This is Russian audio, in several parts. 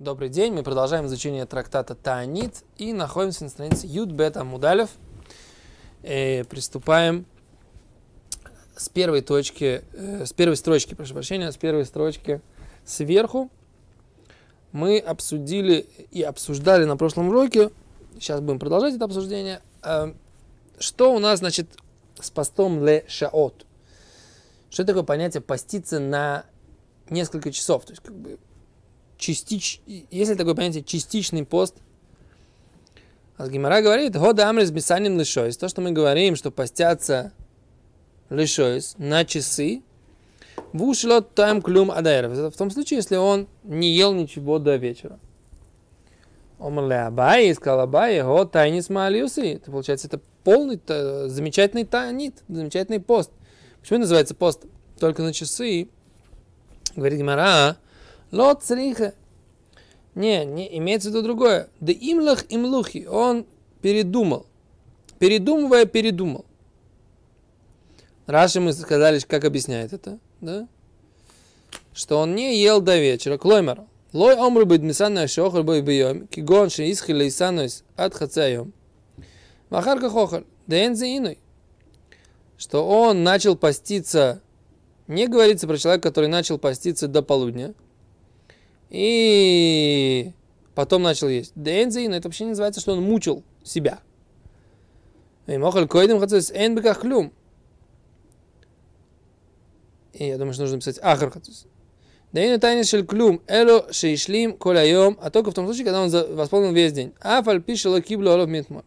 Добрый день, мы продолжаем изучение трактата Таанит и находимся на странице Юд Бета Мудалев. И приступаем с первой точки, э, с первой строчки, прошу прощения, с первой строчки сверху. Мы обсудили и обсуждали на прошлом уроке, сейчас будем продолжать это обсуждение, э, что у нас, значит, с постом ле шаот. Что такое понятие поститься на несколько часов? То есть, как бы, частич... есть ли такое понятие частичный пост? Гимара говорит, года амрис бисаним лишойс. То, что мы говорим, что постятся лишойс на часы, в ушлот тайм клюм адайров. В том случае, если он не ел ничего до вечера. Омрле Абай, сказал Абай, го тайнис маалиусы. Это получается, это полный, это замечательный танит, замечательный пост. Почему называется пост только на часы? Говорит Гимара, Лот цриха. Не, не, имеется в виду другое. Да имлах имлухи. Он передумал. Передумывая, передумал. Раньше мы сказали, как объясняет это, да? Что он не ел до вечера. Клоймер. Лой омру быть мисанна шохар бой бьем, кигон ши исхили исануис от хацаем. Махарка хохар. Да иной. Что он начал поститься, не говорится про человека, который начал поститься до полудня, и потом начал есть. Дензин, это вообще не называется, что он мучил себя. И мохаль койдем хацус эн бекахлюм. И я думаю, что нужно написать ахар хацус. Дейну тайны шель клюм, эло шейшлим коляйом, а только в том случае, когда он восполнил весь день. Афаль пишет киблу олов митмор.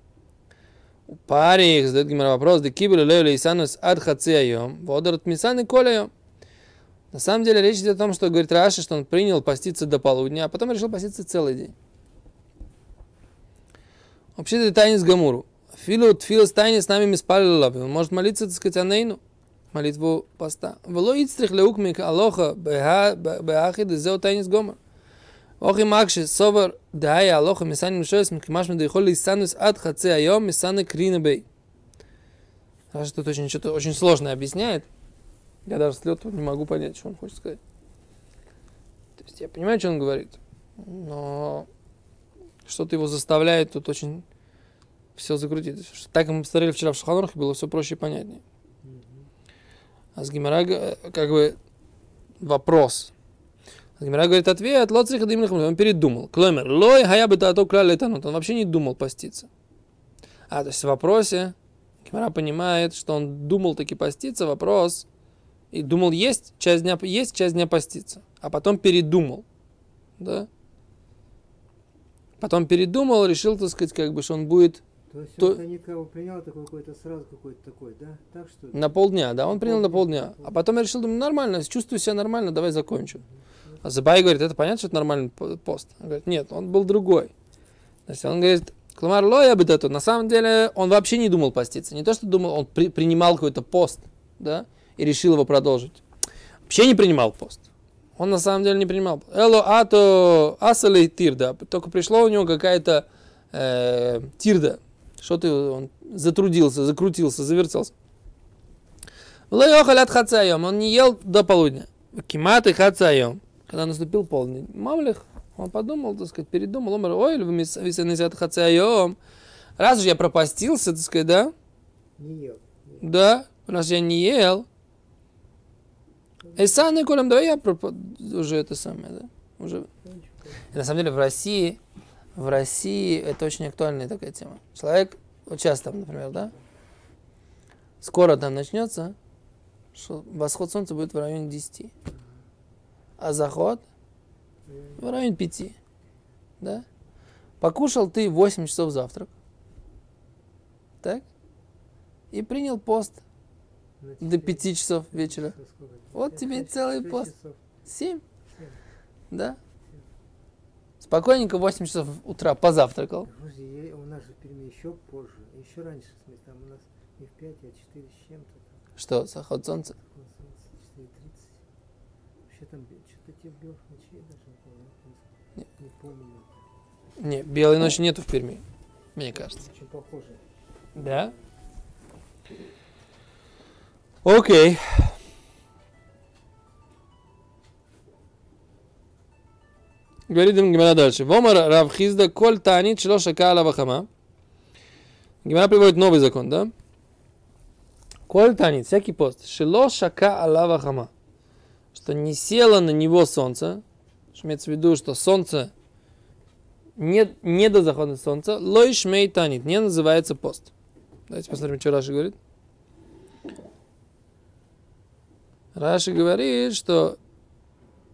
У парих задает Гимара вопрос, да киблу лео исанус ад хацеяйом, водорот мисаны коляйом. На самом деле речь идет о том, что говорит Раши, что он принял поститься до полудня, а потом решил поститься целый день. Вообще это тайнис Гамуру. Филу тфил тайнис с нами миспалил Он может молиться, так сказать, анейну, молитву поста. Вело ицтрих леукмик алоха беахид зео тайнис гомор. Охи макши собор дая алоха мисани мишоес мкимаш медихол лисанус ад хаце айом мисаны крина бей. Раши тут очень, что-то очень сложное объясняет. Я даже с лету не могу понять, что он хочет сказать. То есть я понимаю, что он говорит, но что-то его заставляет тут очень все закрутить. Так мы посмотрели вчера в Шаханорхе, было все проще и понятнее. А с Гимара, как бы, вопрос. А Гимара говорит, ответ, дымных он передумал. Клэмер, лой, хая бы то крали Он вообще не думал поститься. А, то есть в вопросе Гимара понимает, что он думал таки поститься, вопрос, и думал есть часть дня есть, часть дня поститься, а потом передумал, да? Потом передумал, решил, так сказать, как бы, что он будет... То есть то... он никого принял такой какой-то сразу какой-то такой, да? Так что На полдня, да, он на принял полдня, на полдня. А потом я решил, думаю, нормально, чувствую себя нормально, давай закончу. А Забай говорит, это понятно, что это нормальный пост? Он говорит, нет, он был другой. То есть он говорит, Кламар лоя бы это. На самом деле он вообще не думал поститься. Не то, что думал, он при, принимал какой-то пост, да, и решил его продолжить. Вообще не принимал пост. Он на самом деле не принимал. Эло ато асалей тирда. Только пришло у него какая-то э, тирда. Что-то он затрудился, закрутился, завертелся. Лайохалят хацайом. Он не ел до полудня. Кимат и хацайом. Когда наступил полдень. Мамлих, он подумал, так сказать, передумал. Он говорит, ой, вы висенезят хацайом. Раз же я пропастился, так сказать, да? Не ел. Да, раз я не ел, Эйсан и Колем, давай я уже это самое, да? Уже. На самом деле в России, в России это очень актуальная такая тема. Человек, вот сейчас там, например, да, скоро там начнется, что восход солнца будет в районе 10, а заход в районе 5, да? Покушал ты 8 часов завтрак, так? И принял пост до 5 часов вечера. Вот тебе целый пост. Семь? Да. Спокойненько 8 часов утра позавтракал. Слушай, у нас же в Перми еще позже, еще раньше, в смысле, там у нас не в 5, а 4 с чем-то. Что, заход солнца? Заход солнца 4.30. Вообще там что-то те белых ночей даже не помню. Не, не помню. Не, белой ночи нету в Перми, мне кажется. Очень похоже. Да? Окей. Говорит им Гимара дальше. Вомар Равхизда коль танит шло шака алавахама. Гимара приводит новый закон, да? Коль танит, всякий пост. Шило шака алавахама. Что не село на него солнце. Что имеется в виду, что солнце не, не до захода солнца. Лой шмей танит. Не называется пост. Давайте посмотрим, что Раши говорит. Раши говорит, что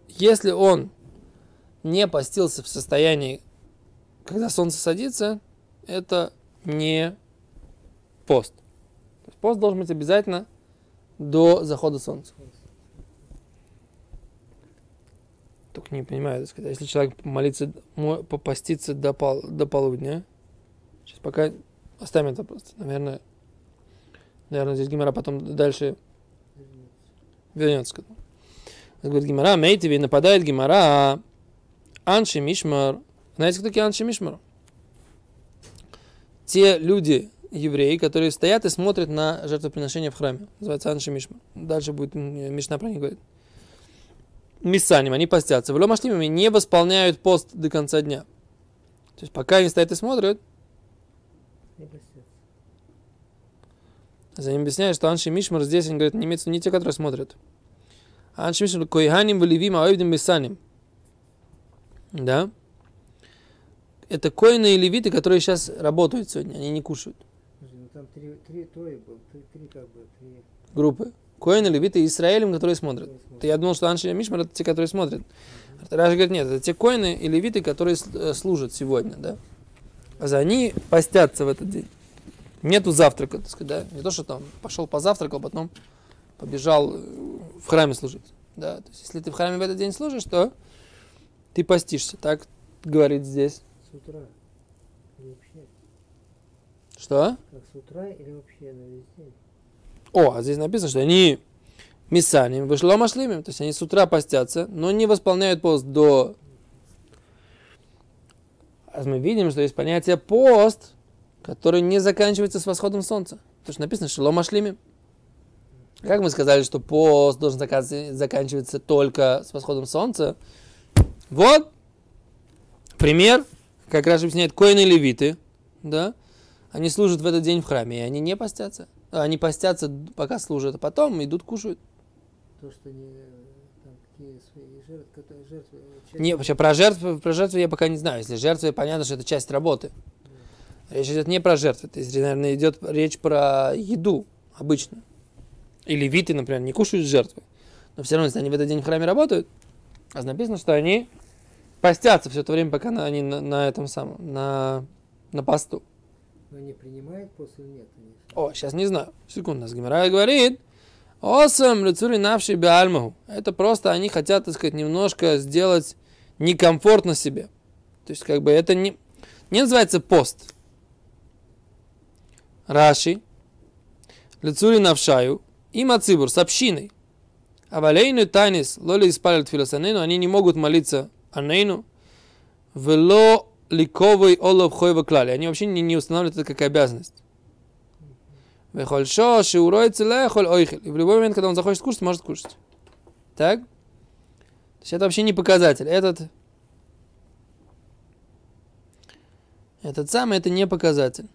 если он не постился в состоянии, когда солнце садится, это не пост. Пост должен быть обязательно до захода солнца. Только не понимаю, так сказать, если человек молится, мо- попастится до, пол, до полудня, сейчас пока оставим это просто, наверное, наверное, здесь Гимара потом дальше вернется к этому. Говорит Гимара, Мейтиви, нападает Гимара, Анши Мишмар. Знаете, кто такие Анши Мишмар? Те люди, евреи, которые стоят и смотрят на жертвоприношение в храме. Называется Анши Мишмар. Дальше будет м, Мишна про них говорить. Миссаним, они постятся. В Ломашлимами не восполняют пост до конца дня. То есть пока они стоят и смотрят, За ним объясняют, что Анши Мишмар здесь, он говорит, не имеется не те, которые смотрят. А Анши Мишмар, Койханим, Валивим, Аоидим, Бесаним. Да? Это коины и левиты, которые сейчас работают сегодня, они не кушают. Ну там три, три трое было, три, три как бы, три. Группы. Коины, левиты и Израилем, которые смотрят. То я думал, что Анши Мишмар это те, которые смотрят. Раши говорит, нет, это те коины и левиты, которые э, служат сегодня, да. А за они постятся в этот день. Нету завтрака, так сказать, да. Не то, что там пошел позавтракал, потом побежал э, в храме служить. Да, то есть если ты в храме в этот день служишь, то ты постишься, так говорит здесь. С утра. Или вообще. Что? Как с утра или вообще на весь день. О, а здесь написано, что они мисаним, вышло машлимим, то есть они с утра постятся, но не восполняют пост до... А мы видим, что есть понятие пост, который не заканчивается с восходом солнца. Потому что написано шело машлимим. Как мы сказали, что пост должен зака- заканчиваться только с восходом солнца? Вот пример, как раз объясняет коины и левиты, да, они служат в этот день в храме, и они не постятся. Они постятся, пока служат, а потом идут кушают. То, что э, там какие свои жертвы, которые жертвы. э, часть- Не, вообще про жертвы, про жертвы я пока не знаю. Если жертвы, понятно, что это часть работы. Речь идет не про жертвы. То есть, наверное, идет речь про еду обычно. И левиты, например, не кушают жертвы. Но все равно, если они в этот день в храме работают, а написано, что они постятся все это время, пока на- они на, на этом самом, на, на посту. Но они принимают после нет. О, сейчас не знаю. Секунду, нас Гимара говорит. Осам лицури навши биальмаху. Это просто они хотят, так сказать, немножко сделать некомфортно себе. То есть, как бы это не, не называется пост. Раши. Лицури навшаю. И мацибур с общиной. А валейну тайнис лоли испалят филосанейну. Они не могут молиться анейну. Вело ликовый олов хойва клали. Они вообще не, не устанавливают это как обязанность. Вехольшо, шиуроицы лехоль ойхель. И в любой момент, когда он захочет кушать, может кушать. Так? То есть это вообще не показатель. Этот, этот самый, это не показатель.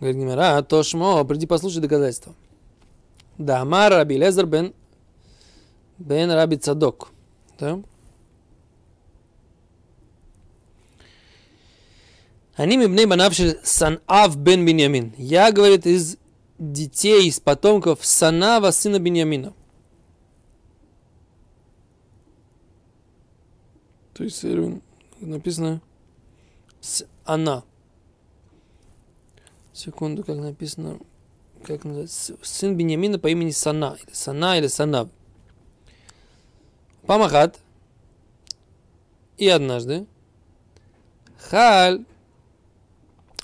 Говорит Гимара, а то шмо, приди послушай доказательства. Да, Амар Раби Лезер бен, бен Раби Цадок. Да? Они мибней банавши Санав бен Беньямин. Я, говорит, из детей, из потомков Санава, сына Беньямина. То есть э, написано с она. Секунду, как написано, как называется, сын Беньямина по имени Сана, или Сана, или Санав. Памахат. И однажды Халь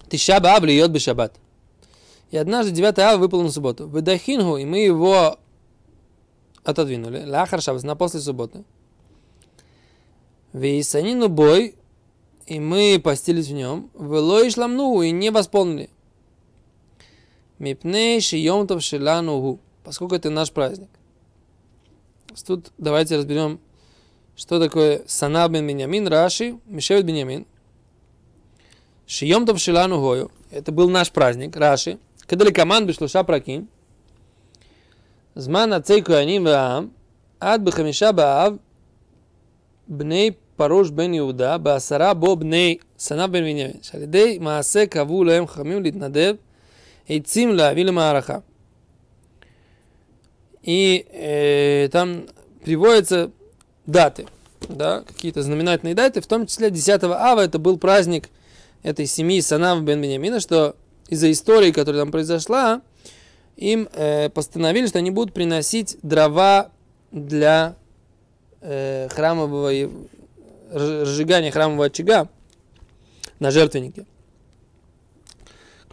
Тиша Бааб льет бы шаббат. И однажды 9 ава выпал на субботу. Выдахингу, и мы его отодвинули. Лахар шаббат, на после субботы. Вейсанину бой, и мы постились в нем, вело и шламну, и не восполнили. Мипней шиемтов шиланугу, поскольку это наш праздник. Тут давайте разберем, что такое Санаб бен Беньямин, Раши, Мишевит Беньямин. Шиемтов шилану гою. Это был наш праздник, Раши. Когда ли команд бешлуша праким. Зман ацей куаним ваам. Ад бхамиша баав. Бней פרוש בן יהודה, בעשרה בו בני סנב בן בנימין, שעל ידי מעשה קבעו להם חכמים להתנדב, и цимля вильмараха. И э, там приводятся даты, да, какие-то знаменательные даты, в том числе 10 ава, это был праздник этой семьи Санав бен Бениамина, что из-за истории, которая там произошла, им э, постановили, что они будут приносить дрова для э, храмового э, разжигания храмового очага на жертвеннике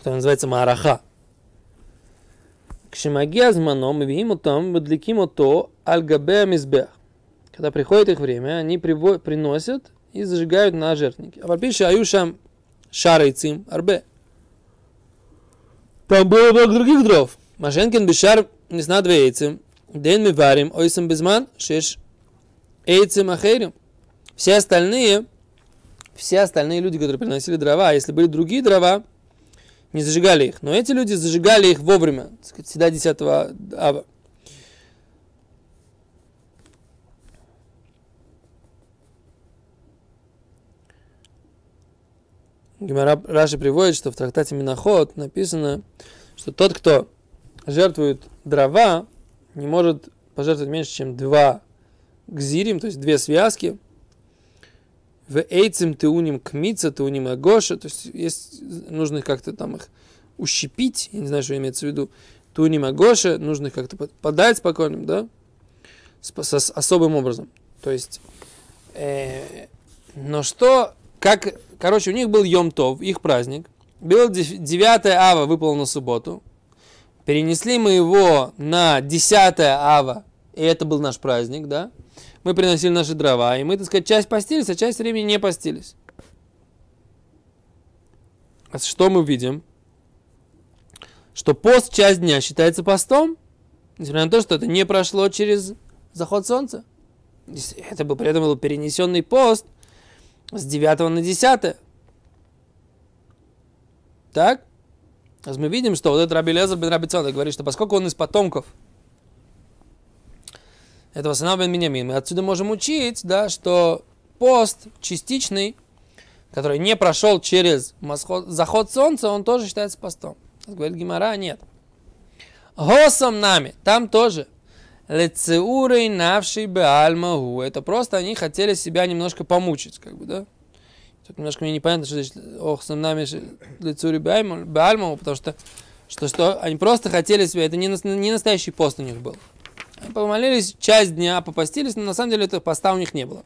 который называется Мараха. Кшимагия зманом, видим там, бадликим то альгабе мизбех. Когда приходит их время, они приносят и зажигают на жертвеннике. А попише аюшам шарайцим арбе. Там было много других дров. Машенкин бешар не зна две яйцем. День мы варим, ойсам безман, шеш яйцем ахерим. Все остальные, все остальные люди, которые приносили дрова, а если были другие дрова, не зажигали их. Но эти люди зажигали их вовремя, так сказать, всегда 10 ава. Раши приводит, что в трактате Миноход написано, что тот, кто жертвует дрова, не может пожертвовать меньше, чем два гзирим, то есть две связки – в эйцем теуним кмица, теуним агоша, то есть есть, нужно их как-то там их ущипить, я не знаю, что имеется в виду, теуним агоша, нужно их как-то подать спокойным, да, с, с, с особым образом. То есть, э, но что, как, короче, у них был Йом-Тов, их праздник, был 9 ава выпал на субботу, перенесли мы его на 10 ава, и это был наш праздник, да, мы приносили наши дрова, и мы, так сказать, часть постились, а часть времени не постились. А что мы видим? Что пост часть дня считается постом, несмотря на то, что это не прошло через заход солнца. Это был, при этом был перенесенный пост с 9 на 10. Так? Мы видим, что вот этот Раби Лезер бен Раби говорит, что поскольку он из потомков этого сына бен Миньямин, мы отсюда можем учить, да, что пост частичный, который не прошел через заход солнца, он тоже считается постом. Говорит Гимара, нет. Госом нами, там тоже. Лецеурой навший беальмагу. Это просто они хотели себя немножко помучить, как бы, да? Тут немножко мне непонятно, что значит ох, сам нами лецеурой беальмагу, потому что, что, что они просто хотели себя, это не, не настоящий пост у них был помолились часть дня, попастились, но на самом деле этого поста у них не было.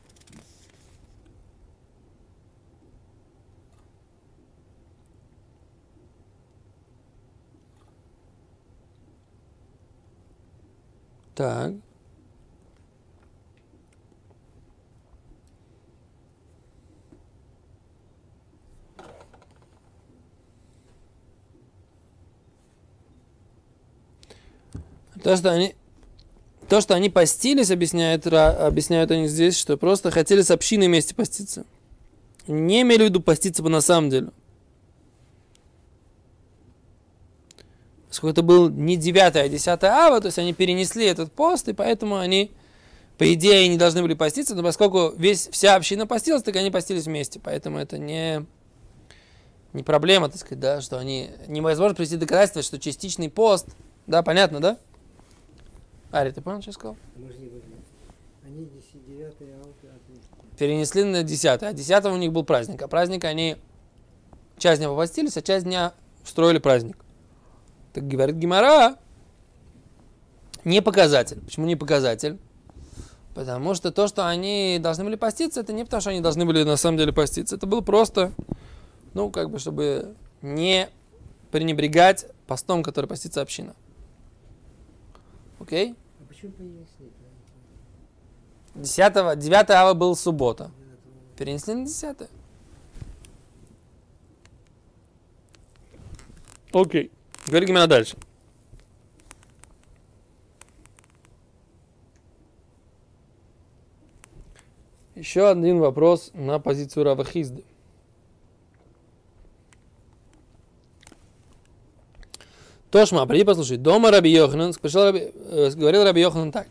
Так. То, что они то, что они постились, объясняют, объясняют они здесь, что просто хотели с общиной вместе поститься. Не имели в виду поститься бы на самом деле. Поскольку это был не 9, а 10 ава, то есть они перенесли этот пост, и поэтому они, по идее, не должны были поститься, но поскольку весь, вся община постилась, так они постились вместе. Поэтому это не, не проблема, так сказать, да, что они невозможно привести доказательство, что частичный пост, да, понятно, да? Ари, ты понял, что я сказал? Они 9 Перенесли на 10, а 10 у них был праздник. А праздник они часть дня попастились, а часть дня устроили праздник. Так говорит Гимара, не показатель. Почему не показатель? Потому что то, что они должны были поститься, это не потому, что они должны были на самом деле поститься. Это было просто, ну, как бы, чтобы не пренебрегать постом, который постится община. Окей? А еще перенесли. 10 9 ава был суббота. Перенесли на 10 -е. Окей. Говори Гимена дальше. Еще один вопрос на позицию Равахизды. Тошма, приди послушай. Дома Раби Йоханан, Раби, э, говорил Раби Йоханан так.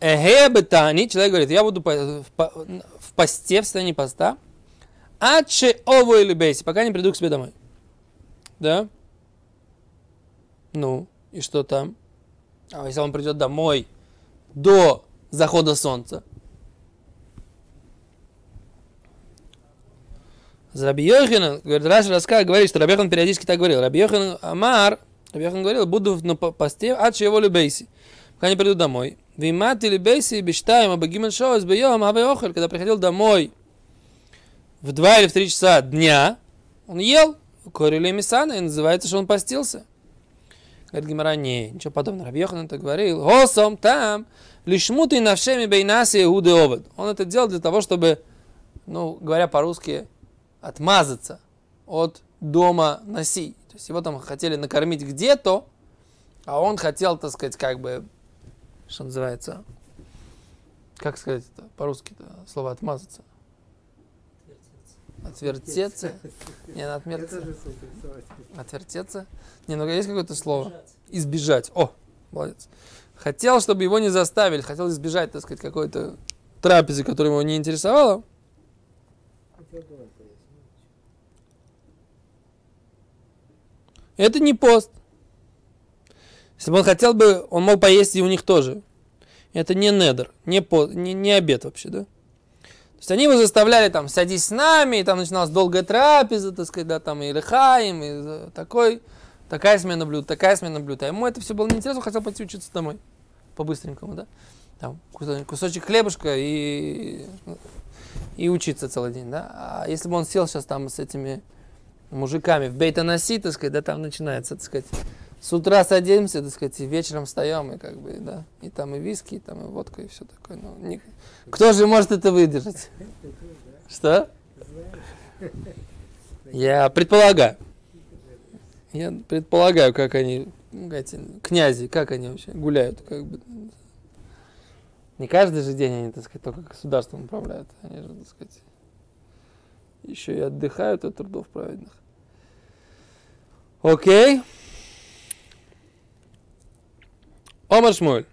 Эхе бетани, человек говорит, я буду в, в посте, в состоянии поста, аче ово или бейси, пока не приду к себе домой. Да? Ну, и что там? А если он придет домой до захода солнца? Раби говорит, Раша Раска говорит, что Раби периодически так говорил. Раби Амар, Раби говорил, буду на посте, а его любейси, пока не приду домой. Вимати любейси бештаем, а бегимен шоус бьем, а охель, когда приходил домой в два или в три часа дня, он ел, корили мисана, и называется, что он постился. Говорит Гимара, не, ничего подобного. Раби это говорил, госом там, лишь муты навшеми бейнаси иуды овод. Он это делал для того, чтобы, ну, говоря по-русски, отмазаться от дома Наси. То есть его там хотели накормить где-то, а он хотел, так сказать, как бы, что называется, как сказать это по-русски слово отмазаться? Отвертеться? Не, на отмертеться. Отвертеться? Не, ну есть какое-то слово? Избежать. О, молодец. Хотел, чтобы его не заставили, хотел избежать, так сказать, какой-то трапезы, которая его не интересовала. Это не пост. Если бы он хотел бы, он мог поесть и у них тоже. Это не недер, не, по, не, не обед вообще, да? То есть они его заставляли там, садись с нами, и там начиналась долгая трапеза, так сказать, да, там и лихаем, и такой, такая смена блюд, такая смена блюд. А ему это все было неинтересно, он хотел пойти учиться домой, по-быстренькому, да? Там кусочек хлебушка и, и учиться целый день, да? А если бы он сел сейчас там с этими мужиками в Бейтанаси, так сказать, да, там начинается, так сказать, с утра садимся, так сказать, и вечером встаем, и как бы, да, и там и виски, и там и водка, и все такое. Ну, не... Кто же может это выдержать? Что? Я предполагаю. Я предполагаю, как они, эти князи, как они вообще гуляют, как бы. Не каждый же день они, так сказать, только государством управляют. Они же, так сказать, еще и отдыхают от трудов праведных. Окей. אמר שמואל.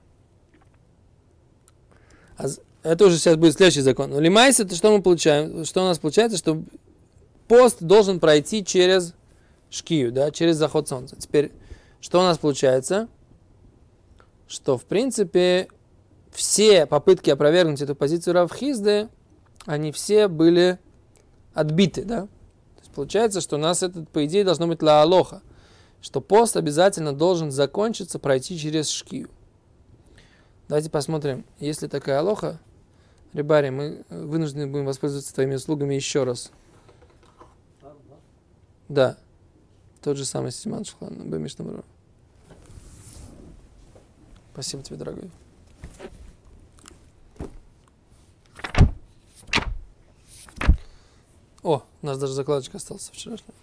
Это уже сейчас будет следующий закон. Лимайс, это что мы получаем? Что у нас получается? Что пост должен пройти через шкию, да, через заход солнца. Теперь, что у нас получается? Что, в принципе, все попытки опровергнуть эту позицию Равхизды, они все были отбиты, да? Получается, что у нас это, по идее, должно быть ла алоха, что пост обязательно должен закончиться, пройти через шкию. Давайте посмотрим, есть ли такая алоха. Рибари, мы вынуждены будем воспользоваться твоими услугами еще раз. Да. Тот же самый Симан Шхлан, Бемишнамру. Спасибо тебе, дорогой. О, у нас даже закладочка остался вчерашняя.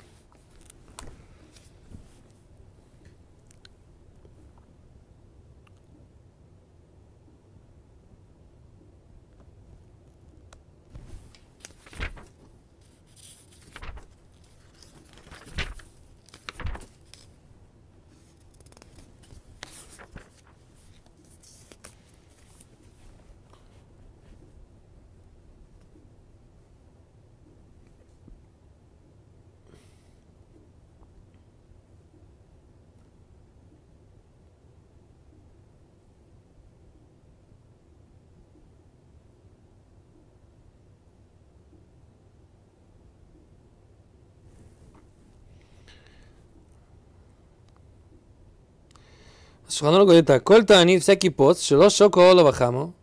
Шуханур говорит так. Коль-то они всякий пост, шело шоко вахаму,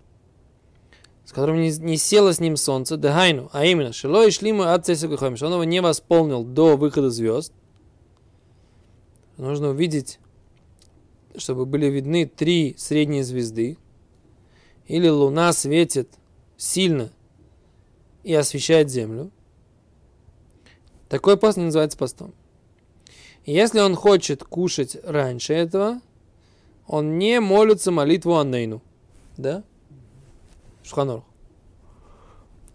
с которым не, не село с ним солнце, дехайну, а именно, шело и шлиму от цесикухами, что он его не восполнил до выхода звезд. Нужно увидеть, чтобы были видны три средние звезды, или луна светит сильно и освещает землю. Такой пост не называется постом. Если он хочет кушать раньше этого, он не молится молитву Аннейну. Да? Шуханор.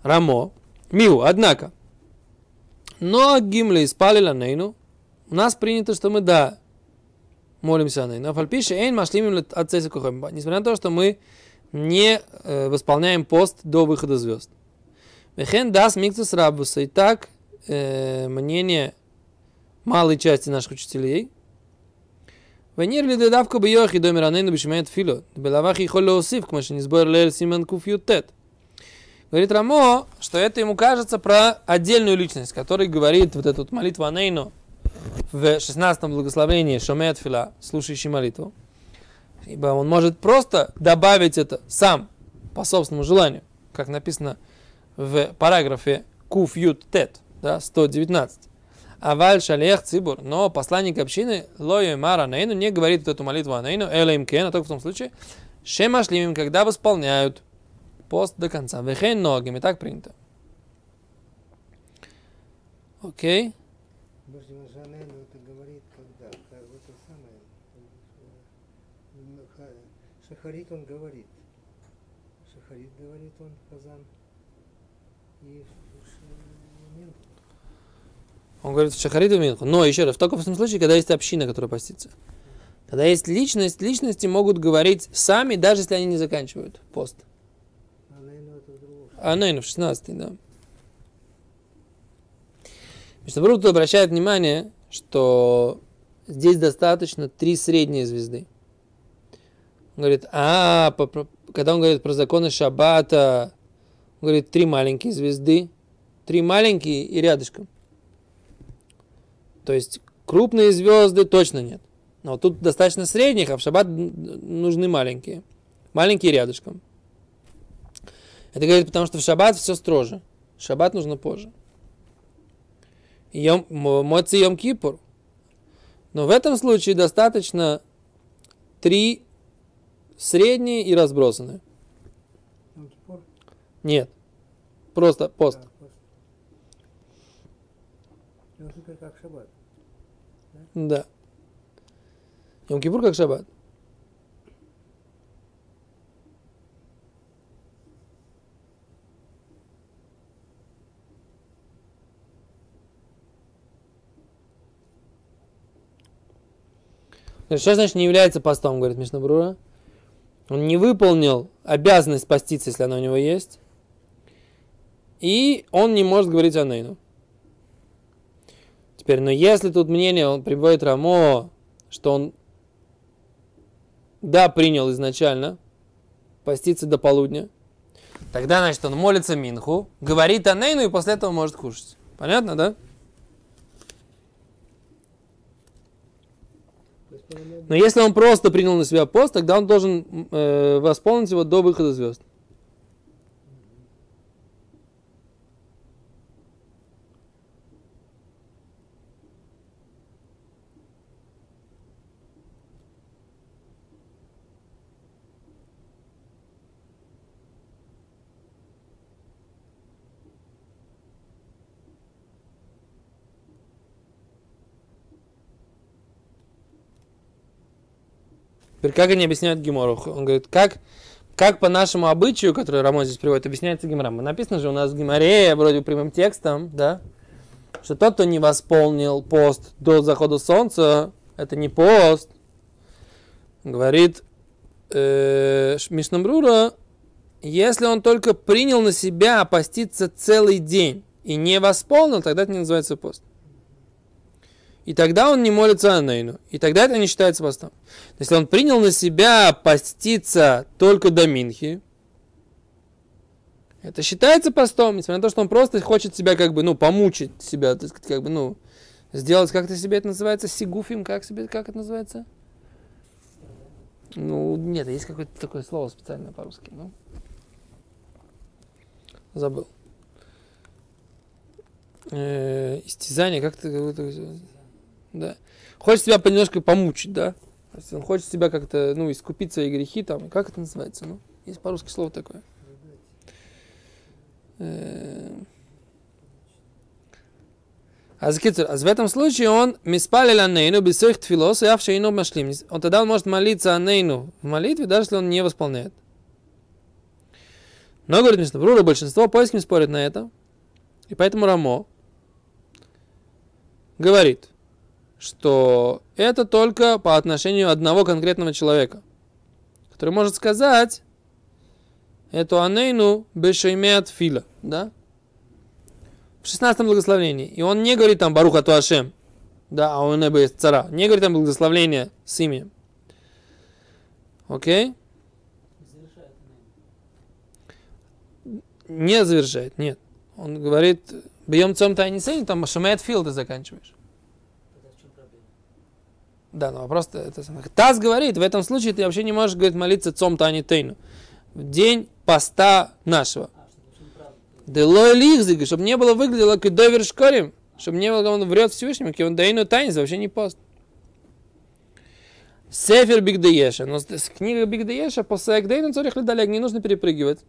Рамо. Миу, однако. Но гимли спали Аннейну. У нас принято, что мы, да, молимся Аннейну. А фальпише эйн машлимим от Несмотря на то, что мы не э, восполняем пост до выхода звезд. Вехен дас микцус рабуса. И так э, мнение малой части наших учителей. וניר לידי דווקא ביוחי דומר עננו בשמעי תפילו. בלאו הכי יכול להוסיף, כמו שנסבור ליל סימן קי"ט. Говорит Рамо, что это ему кажется про отдельную личность, который говорит вот эту молитву Анейну в 16 благословении Шомет Фила, слушающий молитву. Ибо он может просто добавить это сам, по собственному желанию, как написано в параграфе Куф Ют Тет, да, 119. Аваль шалех цибур. Но посланник общины лою мара нейну не говорит эту молитву анейну, эла им кен, а только в том случае, шемашлимим, когда восполняют пост до конца. Вехен ногим, и так принято. Окей. Э, ну, ха- Шахарит он говорит. Шахарит говорит он, Хазан. И Минху. Он говорит Шахарит Минху. Но еще раз, только в том случае, когда есть община, которая постится. Когда есть личность, личности могут говорить сами, даже если они не заканчивают пост. А ну, в 16 да. Мишнабру тут обращает внимание, что здесь достаточно три средние звезды. Он говорит, а, когда он говорит про законы Шаббата, он говорит, три маленькие звезды, три маленькие и рядышком. То есть крупные звезды точно нет. Но тут достаточно средних, а в Шаббат нужны маленькие. Маленькие рядышком. Это говорит, потому что в шаббат все строже. Шаббат нужно позже. Йом, мо- Моци Йом Кипур. Но в этом случае достаточно три средние и разбросанные. Нет. Просто пост. Да, пост. Как шаббат. Да. Йом Кипур как шаббат. Говорит, Что значит не является постом, говорит Мишнабрура? Он не выполнил обязанность поститься, если она у него есть. И он не может говорить о Нейну. Теперь, но если тут мнение, он приводит Рамо, что он, да, принял изначально поститься до полудня, тогда, значит, он молится Минху, говорит о Нейну и после этого может кушать. Понятно, да? Но если он просто принял на себя пост, тогда он должен э, восполнить его до выхода звезд. Теперь как они объясняют Гемору? Он говорит, как, как по нашему обычаю, который Рамон здесь приводит, объясняется Геморам. Написано же у нас в Геморе, вроде прямым текстом, да, что тот, кто не восполнил пост до захода солнца, это не пост. Говорит э, Мишнамбрура, если он только принял на себя поститься целый день и не восполнил, тогда это не называется пост. И тогда он не молится о Нейну. И тогда это не считается постом. Если он принял на себя поститься только до Минхи, это считается постом, несмотря на то, что он просто хочет себя как бы, ну, помучить себя, так сказать, как бы, ну, сделать, как это себе это называется, сигуфим, как себе, как это называется? Ну, нет, есть какое-то такое слово специальное по-русски, ну. Забыл. Э, истязание, как-то, да. Хочет себя немножко помучить, да? То есть он хочет себя как-то, ну, искупить свои грехи, там, как это называется, ну? Есть по-русски слово такое. Э, А в этом случае он миспалил анейну своих тфилос и авшейну машлим. Он тогда может молиться анейну в молитве, даже если он не восполняет. Но, говорит Мишна Брура, большинство поиским спорит на это. И поэтому Рамо говорит, что это только по отношению одного конкретного человека, который может сказать эту анейну бешеймеат фила, да? В 16 благословении. И он не говорит там Баруха Туашем, да, а он есть цара. Не говорит там благословление с именем. Окей? Не завершает, нет. Он говорит, бьем цом тайни там шамет фил ты заканчиваешь. Да, но вопрос это самое. Таз говорит, в этом случае ты вообще не можешь, говорит, молиться цом тайни тейну. В день поста нашего. Делой лихзиг, чтобы не было выглядело как довер шкорим, чтобы не было, он врет Всевышнему, он дайну тайнис, вообще не пост. Сефер Бигдееша. Но книга Бигдееша по Саякдейну царих ледалек не нужно перепрыгивать.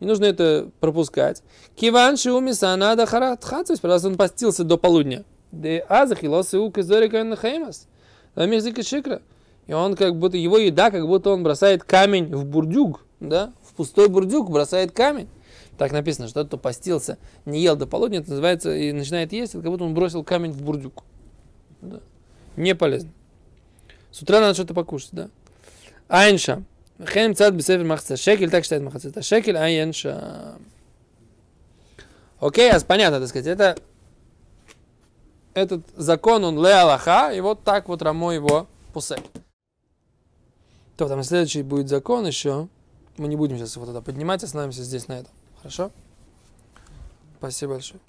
Не нужно это пропускать. Киван шиумиса надо харат хацис, просто он постился до полудня. Де азахилосы у кизорика нахаймас. Шикра. И он как будто, его еда, как будто он бросает камень в бурдюк, да, в пустой бурдюк бросает камень. Так написано, что тот, кто постился, не ел до полудня, это называется, и начинает есть, это как будто он бросил камень в бурдюк. Да. Не полезно. С утра надо что-то покушать, да. Айнша. Хем цад бисефер махца шекель, так считает махца. Это шекель, айнша. Окей, а понятно, так сказать, это этот закон, он ле Аллаха, и вот так вот Рамо его пусек. То там следующий будет закон еще. Мы не будем сейчас его тогда поднимать, остановимся здесь на этом. Хорошо? Спасибо большое.